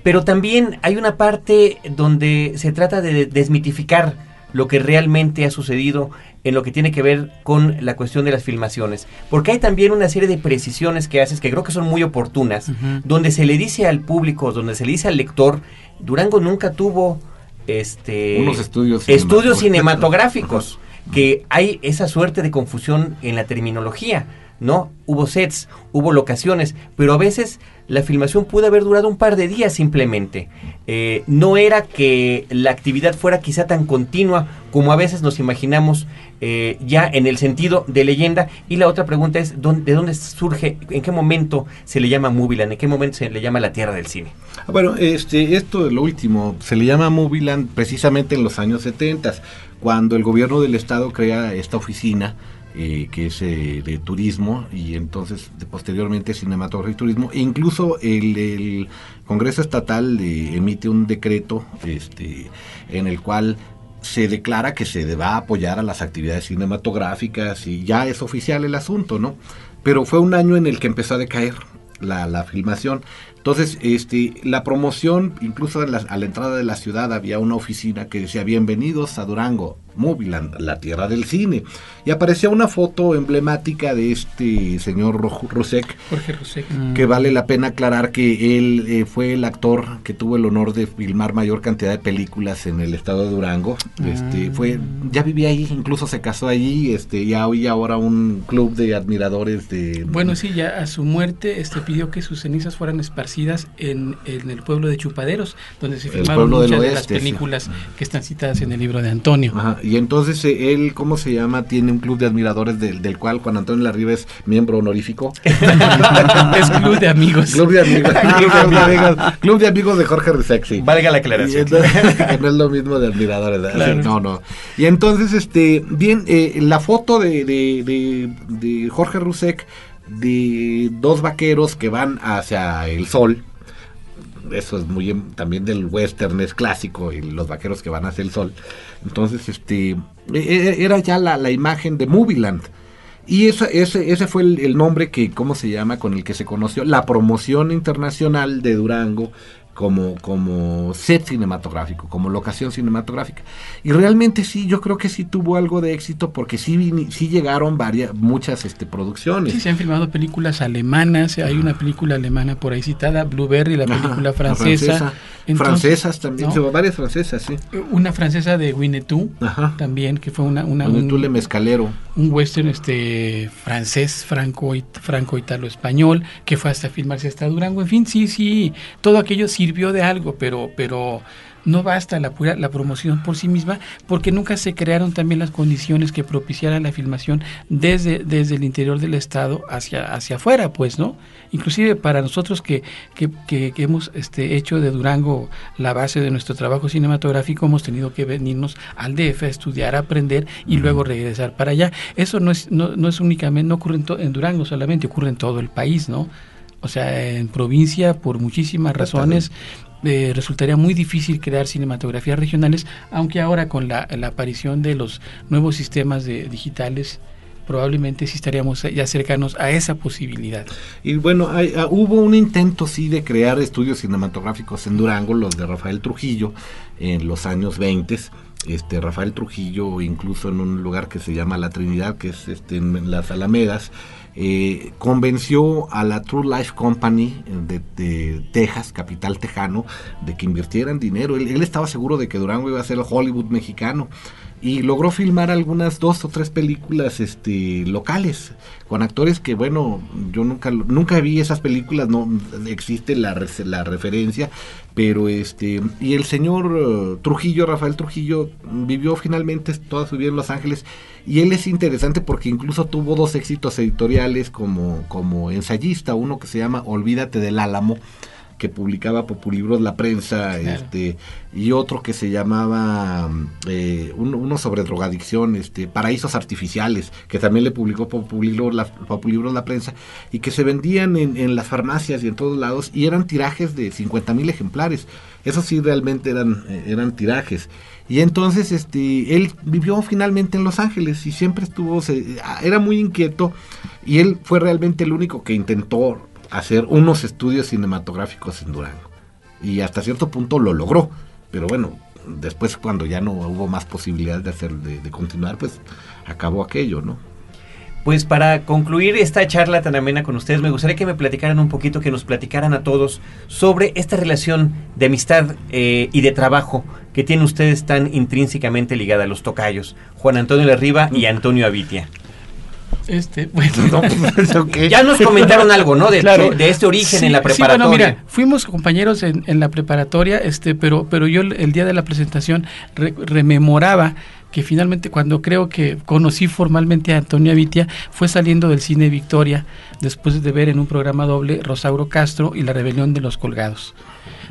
pero también hay una parte donde se trata de desmitificar lo que realmente ha sucedido en lo que tiene que ver con la cuestión de las filmaciones. Porque hay también una serie de precisiones que haces que creo que son muy oportunas, donde se le dice al público, donde se le dice al lector, Durango nunca tuvo este Unos estudios estudios cinematográficos. cinematográficos que hay esa suerte de confusión en la terminología, ¿no? Hubo sets, hubo locaciones, pero a veces la filmación pudo haber durado un par de días simplemente. Eh, no era que la actividad fuera quizá tan continua como a veces nos imaginamos eh, ya en el sentido de leyenda. Y la otra pregunta es, ¿dónde- ¿de dónde surge, en qué momento se le llama Mubilan, en qué momento se le llama la tierra del cine? Ah, Bueno, este, esto de lo último, se le llama Moviland precisamente en los años 70, cuando el gobierno del estado crea esta oficina eh, que es eh, de turismo y entonces posteriormente cinematografía y turismo e incluso el, Congreso Estatal eh, emite un decreto este, en el cual se declara que se va a apoyar a las actividades cinematográficas y ya es oficial el asunto, ¿no? Pero fue un año en el que empezó a decaer la filmación. Entonces, este, la promoción, incluso a la, a la entrada de la ciudad había una oficina que decía bienvenidos a Durango, Moviland, la tierra del cine. Y aparecía una foto emblemática de este señor Rusek, Jorge Rosek. que vale la pena aclarar que él eh, fue el actor que tuvo el honor de filmar mayor cantidad de películas en el estado de Durango. Este, fue, ya vivía ahí, incluso se casó allí, este, ya hoy ahora un club de admiradores de Bueno, sí, ya a su muerte este, pidió que sus cenizas fueran esparcidas en, en el pueblo de Chupaderos, donde se filmaron muchas de las sí. películas que están citadas en el libro de Antonio. Ajá, Y entonces eh, él, ¿cómo se llama? Tiene un club de admiradores del, del cual Juan Antonio Larriba es miembro honorífico. es club de amigos. club de amigos. club, de amigos club de amigos de Jorge Risexi. Valga la aclaración. entonces, que no es lo mismo de admiradores. Claro. No, no. Y entonces, este, bien, eh, la foto de, de, de, de Jorge Rusek de dos vaqueros que van hacia el sol. Eso es muy también del western, es clásico, y los vaqueros que van hacia el sol. Entonces, este, e- e- era ya la, la imagen de Movieland. Y eso, ese, ese fue el, el nombre que, ¿cómo se llama? Con el que se conoció la promoción internacional de Durango como, como set cinematográfico, como locación cinematográfica. Y realmente sí, yo creo que sí tuvo algo de éxito porque sí, sí llegaron varias, muchas este, producciones. Sí, se han filmado películas alemanas, hay una película alemana por ahí citada, Blueberry, la película la francesa. Entonces, francesas también, ¿no? se- varias francesas, sí. Una francesa de Winnetou, Ajá. también, que fue una, una, Donde un, le mezcalero. un western este francés, franco, franco italo español, que fue hasta filmarse hasta Durango. En fin, sí, sí, todo aquello sirvió de algo, pero, pero no basta la pura la promoción por sí misma, porque nunca se crearon también las condiciones que propiciaran la filmación desde, desde el interior del estado hacia, hacia afuera, pues, ¿no? Inclusive para nosotros que, que, que- que hemos este, hecho de Durango la base de nuestro trabajo cinematográfico, hemos tenido que venirnos al DF a estudiar, a aprender y luego regresar para allá. Eso no es, no, no es únicamente, no ocurre en, to- en Durango solamente, ocurre en todo el país, ¿no? O sea, en provincia, por muchísimas razones, eh, resultaría muy difícil crear cinematografías regionales, aunque ahora con la, aparición de los nuevos sistemas de, digitales, probablemente sí estaríamos ya cercanos a esa posibilidad. Y bueno, hay- ah, hubo un intento sí de crear estudios cinematográficos en Durango, los de Rafael Trujillo, en los años 20. Este, Rafael Trujillo, incluso en un lugar que se llama La Trinidad, que es este, en las Alamedas, eh, convenció a la True Life Company de, Texas, capital tejano, de que invirtieran dinero. Él, él estaba seguro de que Durango iba a ser el Hollywood mexicano y logró filmar algunas dos o tres películas este locales con actores que bueno yo nunca nunca vi esas películas no existe la, la referencia pero este y el señor eh, Trujillo Rafael Trujillo vivió finalmente toda su vida en Los Ángeles y él es interesante porque incluso tuvo dos éxitos editoriales como como ensayista uno que se llama Olvídate del Álamo que publicaba Populibros La Prensa, este, y otro que se llamaba eh, un- uno sobre drogadicción, este, Paraísos Artificiales, que también le publicó Populibros La, Populibros La Prensa, y que se vendían en, en las farmacias y en todos lados, y eran tirajes de 50 mil ejemplares. Eso sí realmente eran, eh, eran tirajes. Y entonces este, él vivió finalmente en Los Ángeles y siempre estuvo, se- era muy inquieto, y él fue realmente el único que intentó hacer unos estudios cinematográficos en Durango. Y hasta cierto punto lo logró. Pero bueno, después cuando ya no hubo más posibilidades de hacer, de, de continuar, pues acabó aquello, ¿no? Pues para concluir esta charla tan amena con ustedes, me gustaría que me platicaran un poquito, que nos platicaran a todos sobre esta relación de amistad eh, y de trabajo que tienen ustedes tan intrínsecamente ligada a los tocayos, Juan Antonio Larriba y Antonio Avitia. Este, bueno, Ya nos comentaron algo, ¿no? De, Claro. de- de este origen Sí, en la sí, preparatoria. bueno, mira, fuimos compañeros en, en la preparatoria, este, pero, pero yo el, el día de la presentación re- rememoraba que finalmente cuando creo que conocí formalmente a Antonio Avitia fue saliendo del cine Victoria después de ver en un programa doble Rosauro Castro y la rebelión de los colgados.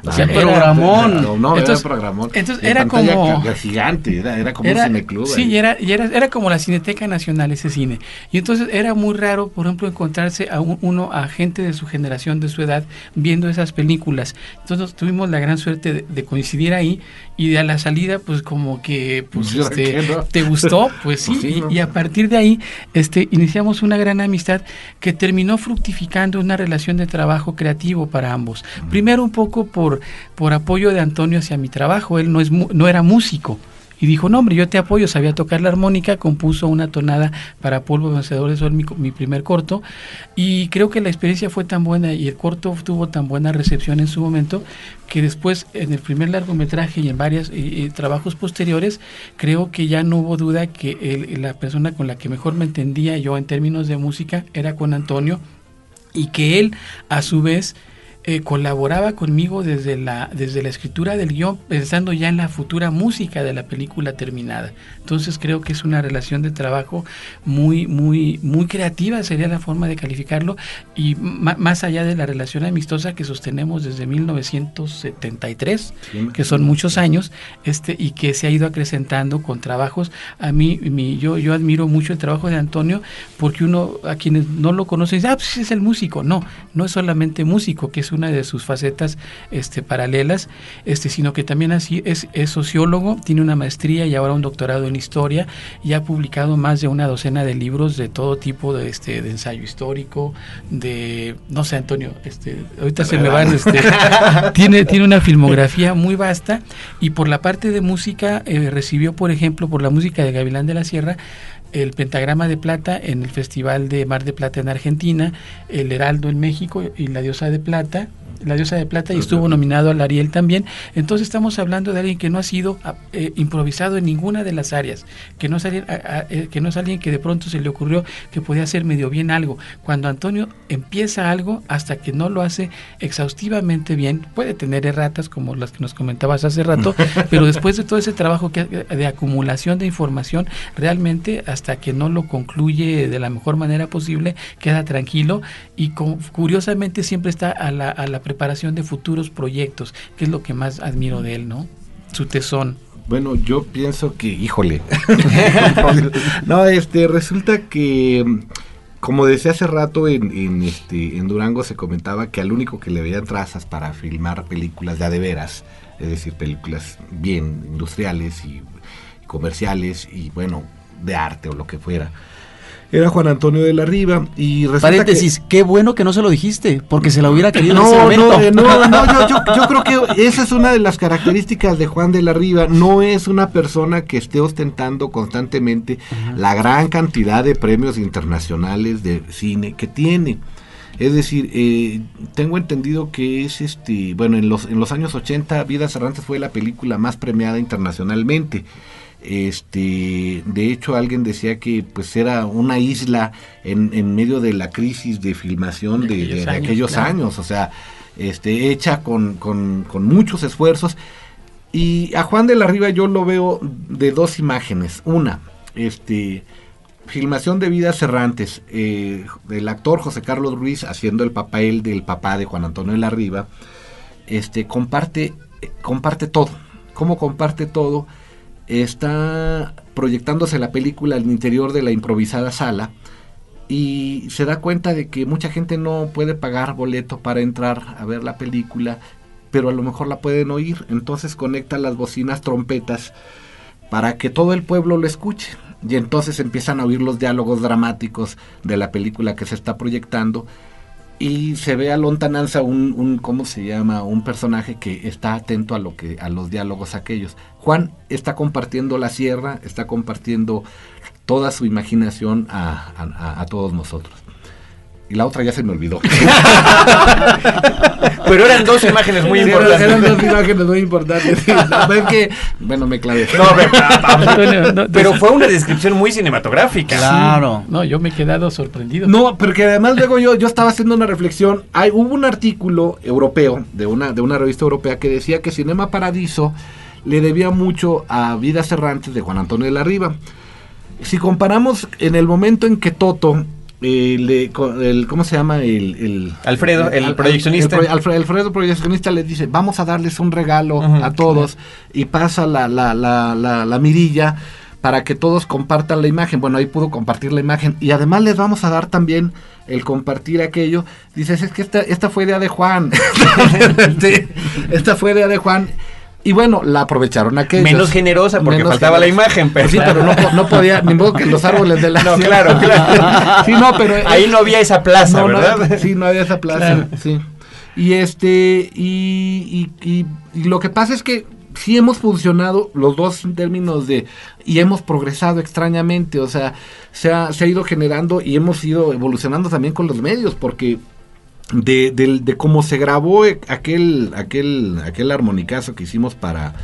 O sea, Ah, era- programón. No, no, Entonces- era programón. entonces En era como- gigante, era, era como era, un cineclub. Sí, ahí. y era, y era, era como la Cineteca Nacional ese cine. Y entonces era muy raro, por ejemplo, encontrarse a un- uno, a gente de su generación, de su edad, viendo esas películas. Entonces tuvimos la gran suerte de, de coincidir ahí y de a la salida, pues como que, pues, Yo este, ¿no? ¿te gustó? Pues sí, Pues sí, y- ¿no? y, a partir de ahí, este, iniciamos una gran amistad que terminó fructificando una relación de trabajo creativo para ambos. Primero un poco por, por apoyo de Antonio hacia mi trabajo, él no, es, no era músico. Y dijo, no hombre, yo te apoyo, sabía tocar la armónica, compuso una tonada para Polvo Vencedor de Sol, mi, mi primer corto, y creo que la experiencia fue tan buena y el corto tuvo tan buena recepción en su momento, que después en el primer largometraje y en varios trabajos posteriores, creo que ya no hubo duda que la persona con la que mejor me entendía yo en términos de música era con Antonio, y que él a su vez eh, colaboraba conmigo desde la, desde la escritura del guion, pensando ya en la futura música de la película terminada. Entonces creo que es una relación de trabajo muy, muy, muy creativa, sería la forma de calificarlo, y más allá de la relación amistosa que sostenemos desde 1973, Sí. que son muchos años, este, y que se ha ido acrecentando con trabajos. A mí, mi, yo, yo admiro mucho el trabajo de Antonio, porque uno, a quienes no lo conocen, dice, ah, pues es el músico. No, no es solamente músico, que es una de sus facetas este, paralelas, este, sino que también así es, es sociólogo, tiene una maestría y ahora un doctorado en historia, y ha publicado más de una docena de libros de todo tipo de, este, de ensayo histórico, de, no sé, Antonio, este, ahorita se me van, este, tiene, tiene una filmografía muy vasta y por la parte de música eh, recibió, por ejemplo, por la música de Gavilán de la Sierra, el Pentagrama de Plata en el Festival de Mar de Plata en Argentina, el Heraldo en México y la Diosa de Plata, la Diosa de Plata y estuvo nominado al Ariel también. Entonces estamos hablando de alguien que no ha sido ah, eh, improvisado en ninguna de las áreas, que no, es alguien, ah, ah, eh, que no es alguien que de pronto se le ocurrió que podía hacer medio bien algo. Cuando Antonio empieza algo, hasta que no lo hace exhaustivamente bien, puede tener erratas como las que nos comentabas hace rato, pero después de todo ese trabajo que, de acumulación de información, realmente hasta que no lo concluye de la mejor manera posible, queda tranquilo y con- curiosamente siempre está a la, a la preparación de futuros proyectos, que es lo que más admiro de él, ¿no? Su tesón. Bueno, yo pienso que, híjole. no, este, resulta que, como decía hace rato, en, en, este, en Durango se comentaba que al único que le veían trazas para filmar películas de a de veras, es decir, películas bien industriales y comerciales y, bueno, de arte o lo que fuera, era Juan Antonio de la Riva y resulta Paréntesis, qué bueno que no se lo dijiste, porque se la hubiera querido en ese no, momento. no, eh, no, no, yo, yo- yo creo que esa es una de las características de Juan de la Riva. No es una persona que esté ostentando constantemente la gran cantidad de premios internacionales de cine que tiene. Es decir, eh, tengo entendido que es este, bueno, en los, en los años 80 Vidas Errantes fue la película más premiada internacionalmente. Este, de hecho, alguien decía que pues era una isla en, en medio de la crisis de filmación de, de- de aquellos, años, o sea, este, hecha con, con- con muchos esfuerzos. Y a Juan de la Riva yo lo veo de dos imágenes. Una, este, filmación de Vidas Errantes, eh, el actor José Carlos Ruiz haciendo el papel del papá de Juan Antonio de la Riva, este, comparte, comparte todo. ¿Cómo comparte todo? Está proyectándose la película al interior de la improvisada sala y se da cuenta de que mucha gente no puede pagar boleto para entrar a ver la película, pero a lo mejor la pueden oír. Entonces conecta las bocinas trompetas para que todo el pueblo lo escuche. Y entonces empiezan a oír los diálogos dramáticos de la película que se está proyectando. Y se ve a lontananza un, un ¿cómo se llama? Un personaje que está atento a lo que, a los diálogos aquellos. Juan está compartiendo la sierra, está compartiendo toda su imaginación a, a- a- todos nosotros. Y la otra ya se me olvidó. Pero eran dos imágenes muy importantes. Eran dos imágenes muy importantes. es que, bueno, me clavé. No, pero, Antonio, no, pero fue una descripción muy cinematográfica. Claro. No, yo me he quedado sorprendido. No, porque además luego yo, yo estaba haciendo una reflexión. Hay, hubo un artículo europeo, de una, de una revista europea, que decía que Cinema Paradiso le debía mucho a Vidas Errantes de Juan Antonio de la Riva. Si comparamos en el momento en que Toto, eh, le- co- el, ¿cómo se llama? El, el- Alfredo, el proyeccionista. el pro- Alfredo, Alfredo proyeccionista les dice, vamos a darles un regalo a todos y pasa la, la, la, la, la mirilla para que todos compartan la imagen. Bueno, ahí pudo compartir la imagen y además les vamos a dar también el compartir aquello. Dices, es que esta, esta fue idea de Juan. Esta fue idea de Juan. Y bueno, la aprovecharon aquellos. Menos generosa porque Menos faltaba la imagen, pero Pues sí, pero no, no podía, ni modo que los árboles de la No, claro, claro. Sí, no, pero Ahí no había esa plaza, no, no, ¿verdad? sí, no había esa plaza. Claro. Sí. Y este, y, y- y- y lo que pasa es que sí hemos funcionado los dos en términos de, y hemos progresado extrañamente, o sea, se ha, se ha ido generando y hemos ido evolucionando también con los medios, porque de, del- de cómo se grabó aquel, aquel, aquel armonicazo que hicimos para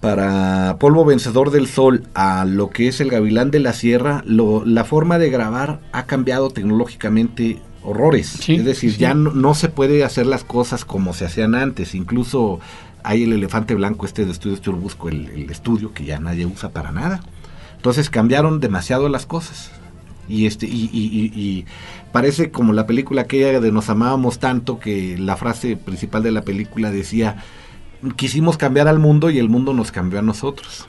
para Polvo Vencedor del Sol a lo que es el Gavilán de la Sierra, lo- la forma de grabar ha cambiado tecnológicamente horrores. Sí, es decir, sí. ya no, no se puede hacer las cosas como se hacían antes. Incluso hay el elefante blanco este de Estudios Churbusco, el, el estudio que ya nadie usa para nada. Entonces cambiaron demasiado las cosas. Y este y, y- y- y parece como la película aquella de Nos amábamos tanto que la frase principal de la película decía quisimos cambiar al mundo y el mundo nos cambió a nosotros.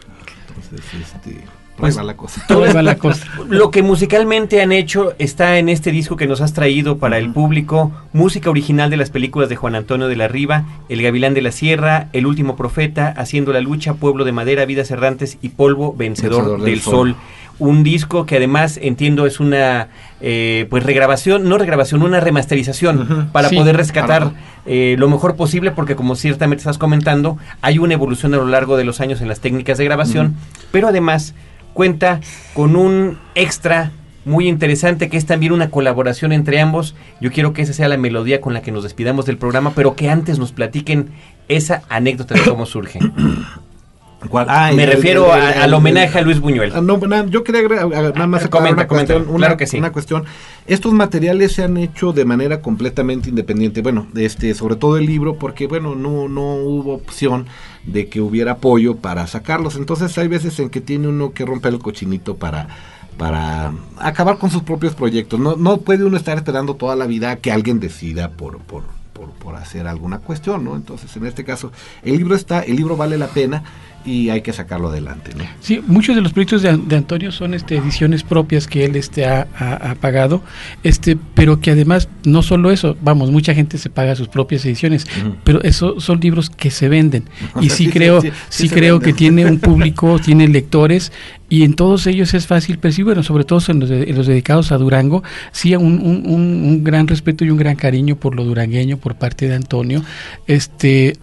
Entonces, este, Pues, va la cosa. Todo va la cosa. Lo que musicalmente han hecho está en este disco que nos has traído para el público, música original de las películas de Juan Antonio de la Riva, El Gavilán de la Sierra, El Último Profeta, Haciendo la Lucha, Pueblo de Madera, Vidas Errantes y Polvo Vencedor, Vencedor del, del Sol. Sol. Un disco que además entiendo es una eh, pues regrabación, no regrabación, una remasterización para Sí, poder rescatar para- eh, lo mejor posible porque como ciertamente estás comentando, hay una evolución a lo largo de los años en las técnicas de grabación, pero además cuenta con un extra muy interesante que es también una colaboración entre ambos. Yo quiero que esa sea la melodía con la que nos despidamos del programa, pero que antes nos platiquen esa anécdota de cómo surge. ¿Cuál? Ah, Me el- refiero el- a- el- al homenaje a Luis Buñuel. Ah, no, yo quería nada más aclarar Comenta, una cuestión, comenta. una, Claro que sí. una cuestión. Estos materiales se han hecho de manera completamente independiente. Bueno, este, sobre todo el libro, porque bueno, no, no hubo opción de que hubiera apoyo para sacarlos. Entonces hay veces en que tiene uno que romper el cochinito para para acabar con sus propios proyectos. No, no puede uno estar esperando toda la vida que alguien decida por, por, por, por hacer alguna cuestión, ¿no? Entonces, en este caso, el libro está, el libro vale la pena y hay que sacarlo adelante. ¿no? Sí, muchos de los proyectos de, de Antonio son este, ediciones propias que él este, ha, ha- ha pagado, este, pero que además no solo eso, vamos, mucha gente se paga sus propias ediciones, pero eso son libros que se venden. Y sí sí, creo, sí, sí, sí se creo venden. que tiene un público, tiene lectores y en todos ellos es fácil percibir, bueno, sobre todo en los, de- en los dedicados a Durango, sí un, un- un- un gran respeto y un gran cariño por lo durangueño por parte de Antonio, este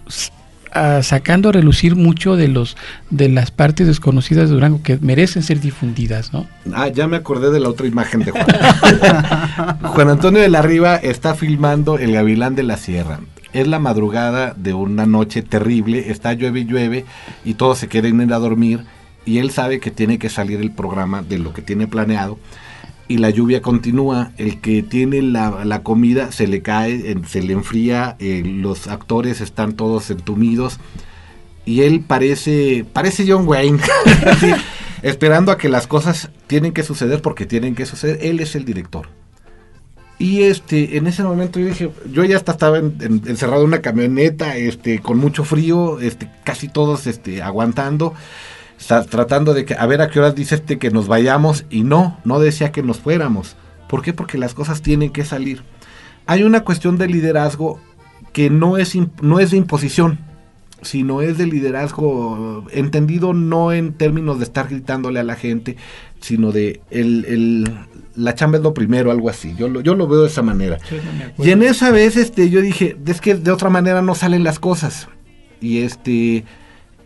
sacando a relucir mucho de los de las partes desconocidas de Durango que merecen ser difundidas, ¿no? Ah, ya me acordé de la otra imagen de Juan. Juan Antonio de la Riva está filmando El Gavilán de la Sierra. Es la madrugada de una noche terrible, está llueve y llueve y todos se quieren ir a dormir y él sabe que tiene que salir el programa de lo que tiene planeado y la lluvia continúa, el que tiene la, la comida se le cae, se le enfría, eh, los actores están todos entumidos y él parece parece John Wayne esperando a que las cosas tienen que suceder porque tienen que suceder. Él es el director. Y este en ese momento yo dije yo ya hasta estaba en- en- encerrado en una camioneta este con mucho frío este casi todos este aguantando tratando de que a ver a qué horas dice este que nos vayamos y no no decía que nos fuéramos ¿por qué? porque las cosas tienen que salir hay una cuestión de liderazgo que no es no es de imposición sino es de liderazgo entendido no en términos de estar gritándole a la gente, sino de el, el- la chamba es lo primero, algo así. Yo lo, yo lo veo de esa manera. Y en esa vez este, yo dije, es que de otra manera no salen las cosas. Y este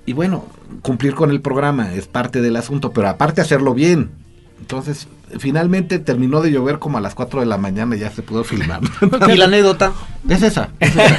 y bueno, cumplir con el programa es parte del asunto, pero aparte hacerlo bien. Entonces, finalmente terminó de llover como a las 4 de la mañana y ya se pudo filmar. Y la anécdota, es esa.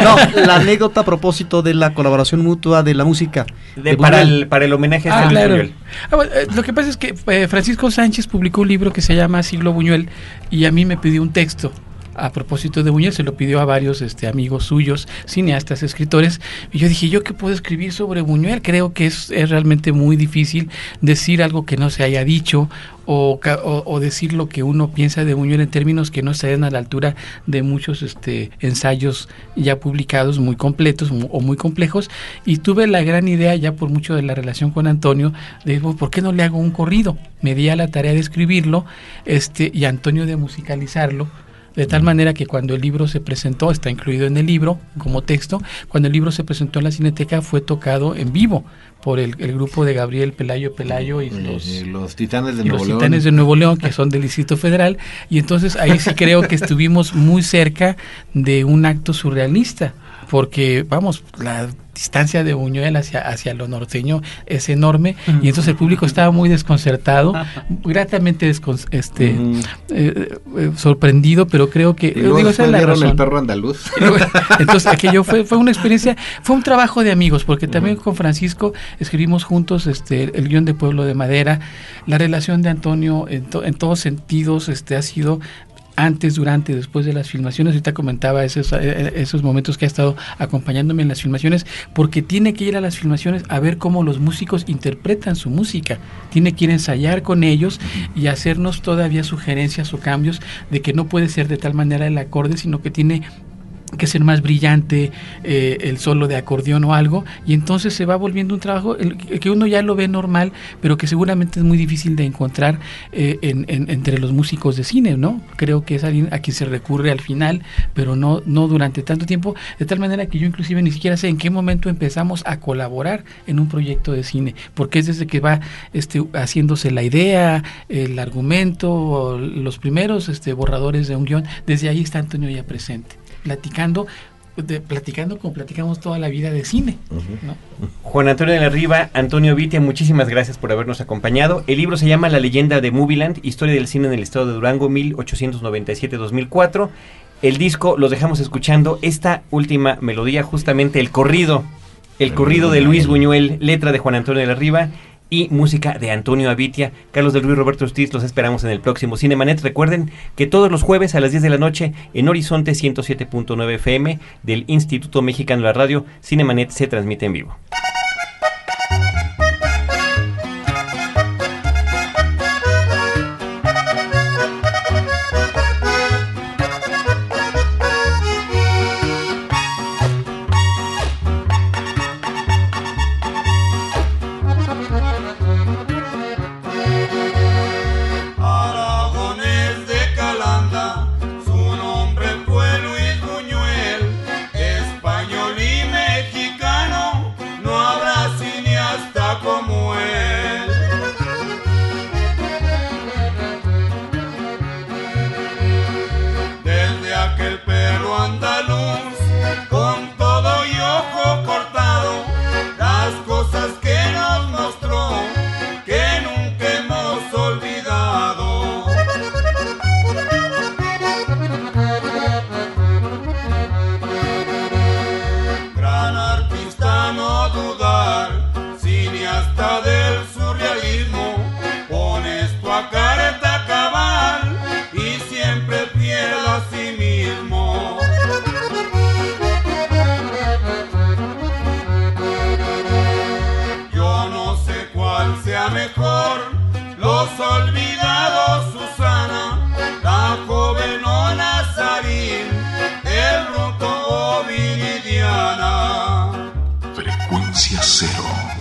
no, la anécdota a propósito de la colaboración mutua de la música. De- para, el, para el homenaje a Ah, claro. Buñuel. Ah, bueno, eh, lo que pasa es que eh, Francisco Sánchez publicó un libro que se llama Siglo Buñuel y a mí me pidió un texto a propósito de Buñuel, se lo pidió a varios este, amigos suyos, cineastas, escritores, y yo dije, ¿yo qué puedo escribir sobre Buñuel? Creo que es, es realmente muy difícil decir algo que no se haya dicho o, decir lo que uno piensa de Buñuel en términos que no estén a la altura de muchos este, ensayos ya publicados muy completos o muy complejos y tuve la gran idea ya por mucho de la relación con Antonio de "Bueno, ¿por qué no le hago un corrido? Me di a la tarea de escribirlo este, y Antonio de musicalizarlo de tal manera que cuando el libro se presentó, está incluido en el libro como texto, cuando el libro se presentó en la Cineteca fue tocado en vivo por el, el grupo de Gabriel Pelayo Pelayo y los, los titanes de y Nuevo los León. Titanes de Nuevo León, que son del Distrito Federal, y entonces ahí sí creo que estuvimos muy cerca de un acto surrealista, porque vamos, la distancia de Buñuel hacia, hacia lo norteño es enorme, y entonces el público estaba muy desconcertado, gratamente descon- este, Ujú. eh, eh, sorprendido, pero creo que... Y luego digo, esa es la vieron el razón. perro andaluz. Luego, Entonces, aquello fue, fue una experiencia, fue un trabajo de amigos, porque también con Francisco escribimos juntos este, el guion de Pueblo de Madera. La relación de Antonio en, to- en todos sentidos este, ha sido antes, durante después de las filmaciones. Ahorita comentaba esos, eh, esos momentos que ha estado acompañándome en las filmaciones, porque tiene que ir a las filmaciones a ver cómo los músicos interpretan su música. Tiene que ir a ensayar con ellos y hacernos todavía sugerencias o cambios de que no puede ser de tal manera el acorde, sino que tiene que ser más brillante eh, el solo de acordeón o algo y entonces se va volviendo un trabajo que uno ya lo ve normal pero que seguramente es muy difícil de encontrar eh, en- entre los músicos de cine no creo que es alguien a quien se recurre al final pero no no durante tanto tiempo de tal manera que yo inclusive ni siquiera sé en qué momento empezamos a colaborar en un proyecto de cine porque es desde que va este haciéndose la idea el argumento los primeros este borradores de un guion desde ahí está Antonio ya presente platicando, de- platicando como platicamos toda la vida de cine. ¿no? Juan Antonio de la Riva, Antonio Vitia, muchísimas gracias por habernos acompañado. El libro se llama La leyenda de Movieland, historia del cine en el estado de Durango, 1897-2004. El disco los dejamos escuchando esta última melodía, justamente el corrido, el corrido de Luis Buñuel, letra de Juan Antonio de la Riva y música de Antonio Avitia. Carlos del Ruiz Roberto Ortiz, los esperamos en el próximo Cinemanet. Recuerden que todos los jueves a las 10 de la noche en Horizonte 107.9 FM del Instituto Mexicano de la Radio, Cinemanet se transmite en vivo.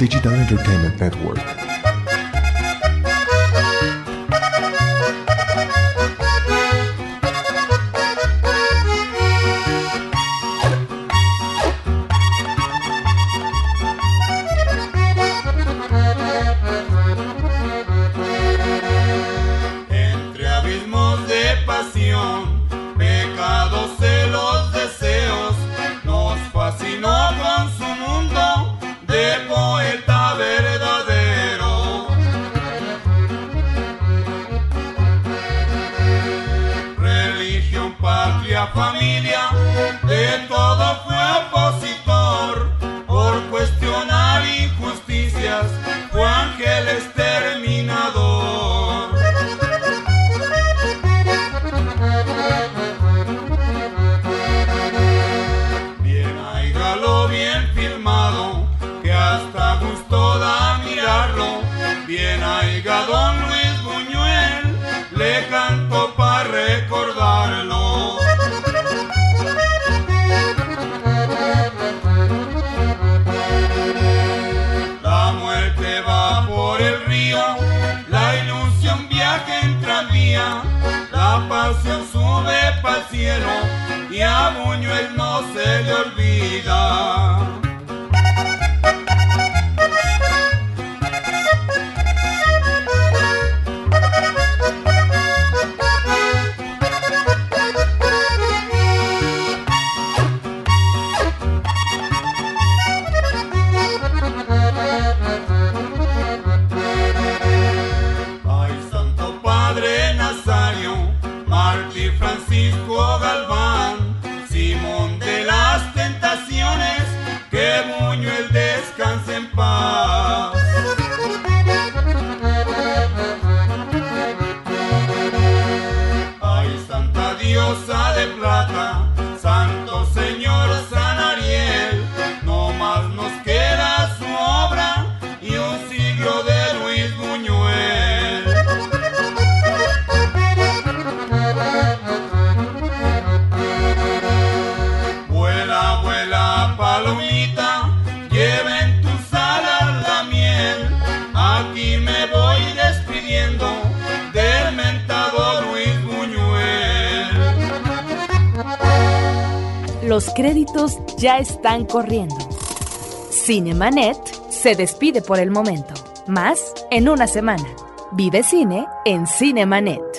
Digital Entertainment Network. te va por el río, la ilusión viaja en tranvía, la pasión sube para el cielo y a Buñuel no se le olvida. créditos ya están corriendo. Cinemanet se despide por el momento. Más en una semana. Vive cine en Cinemanet.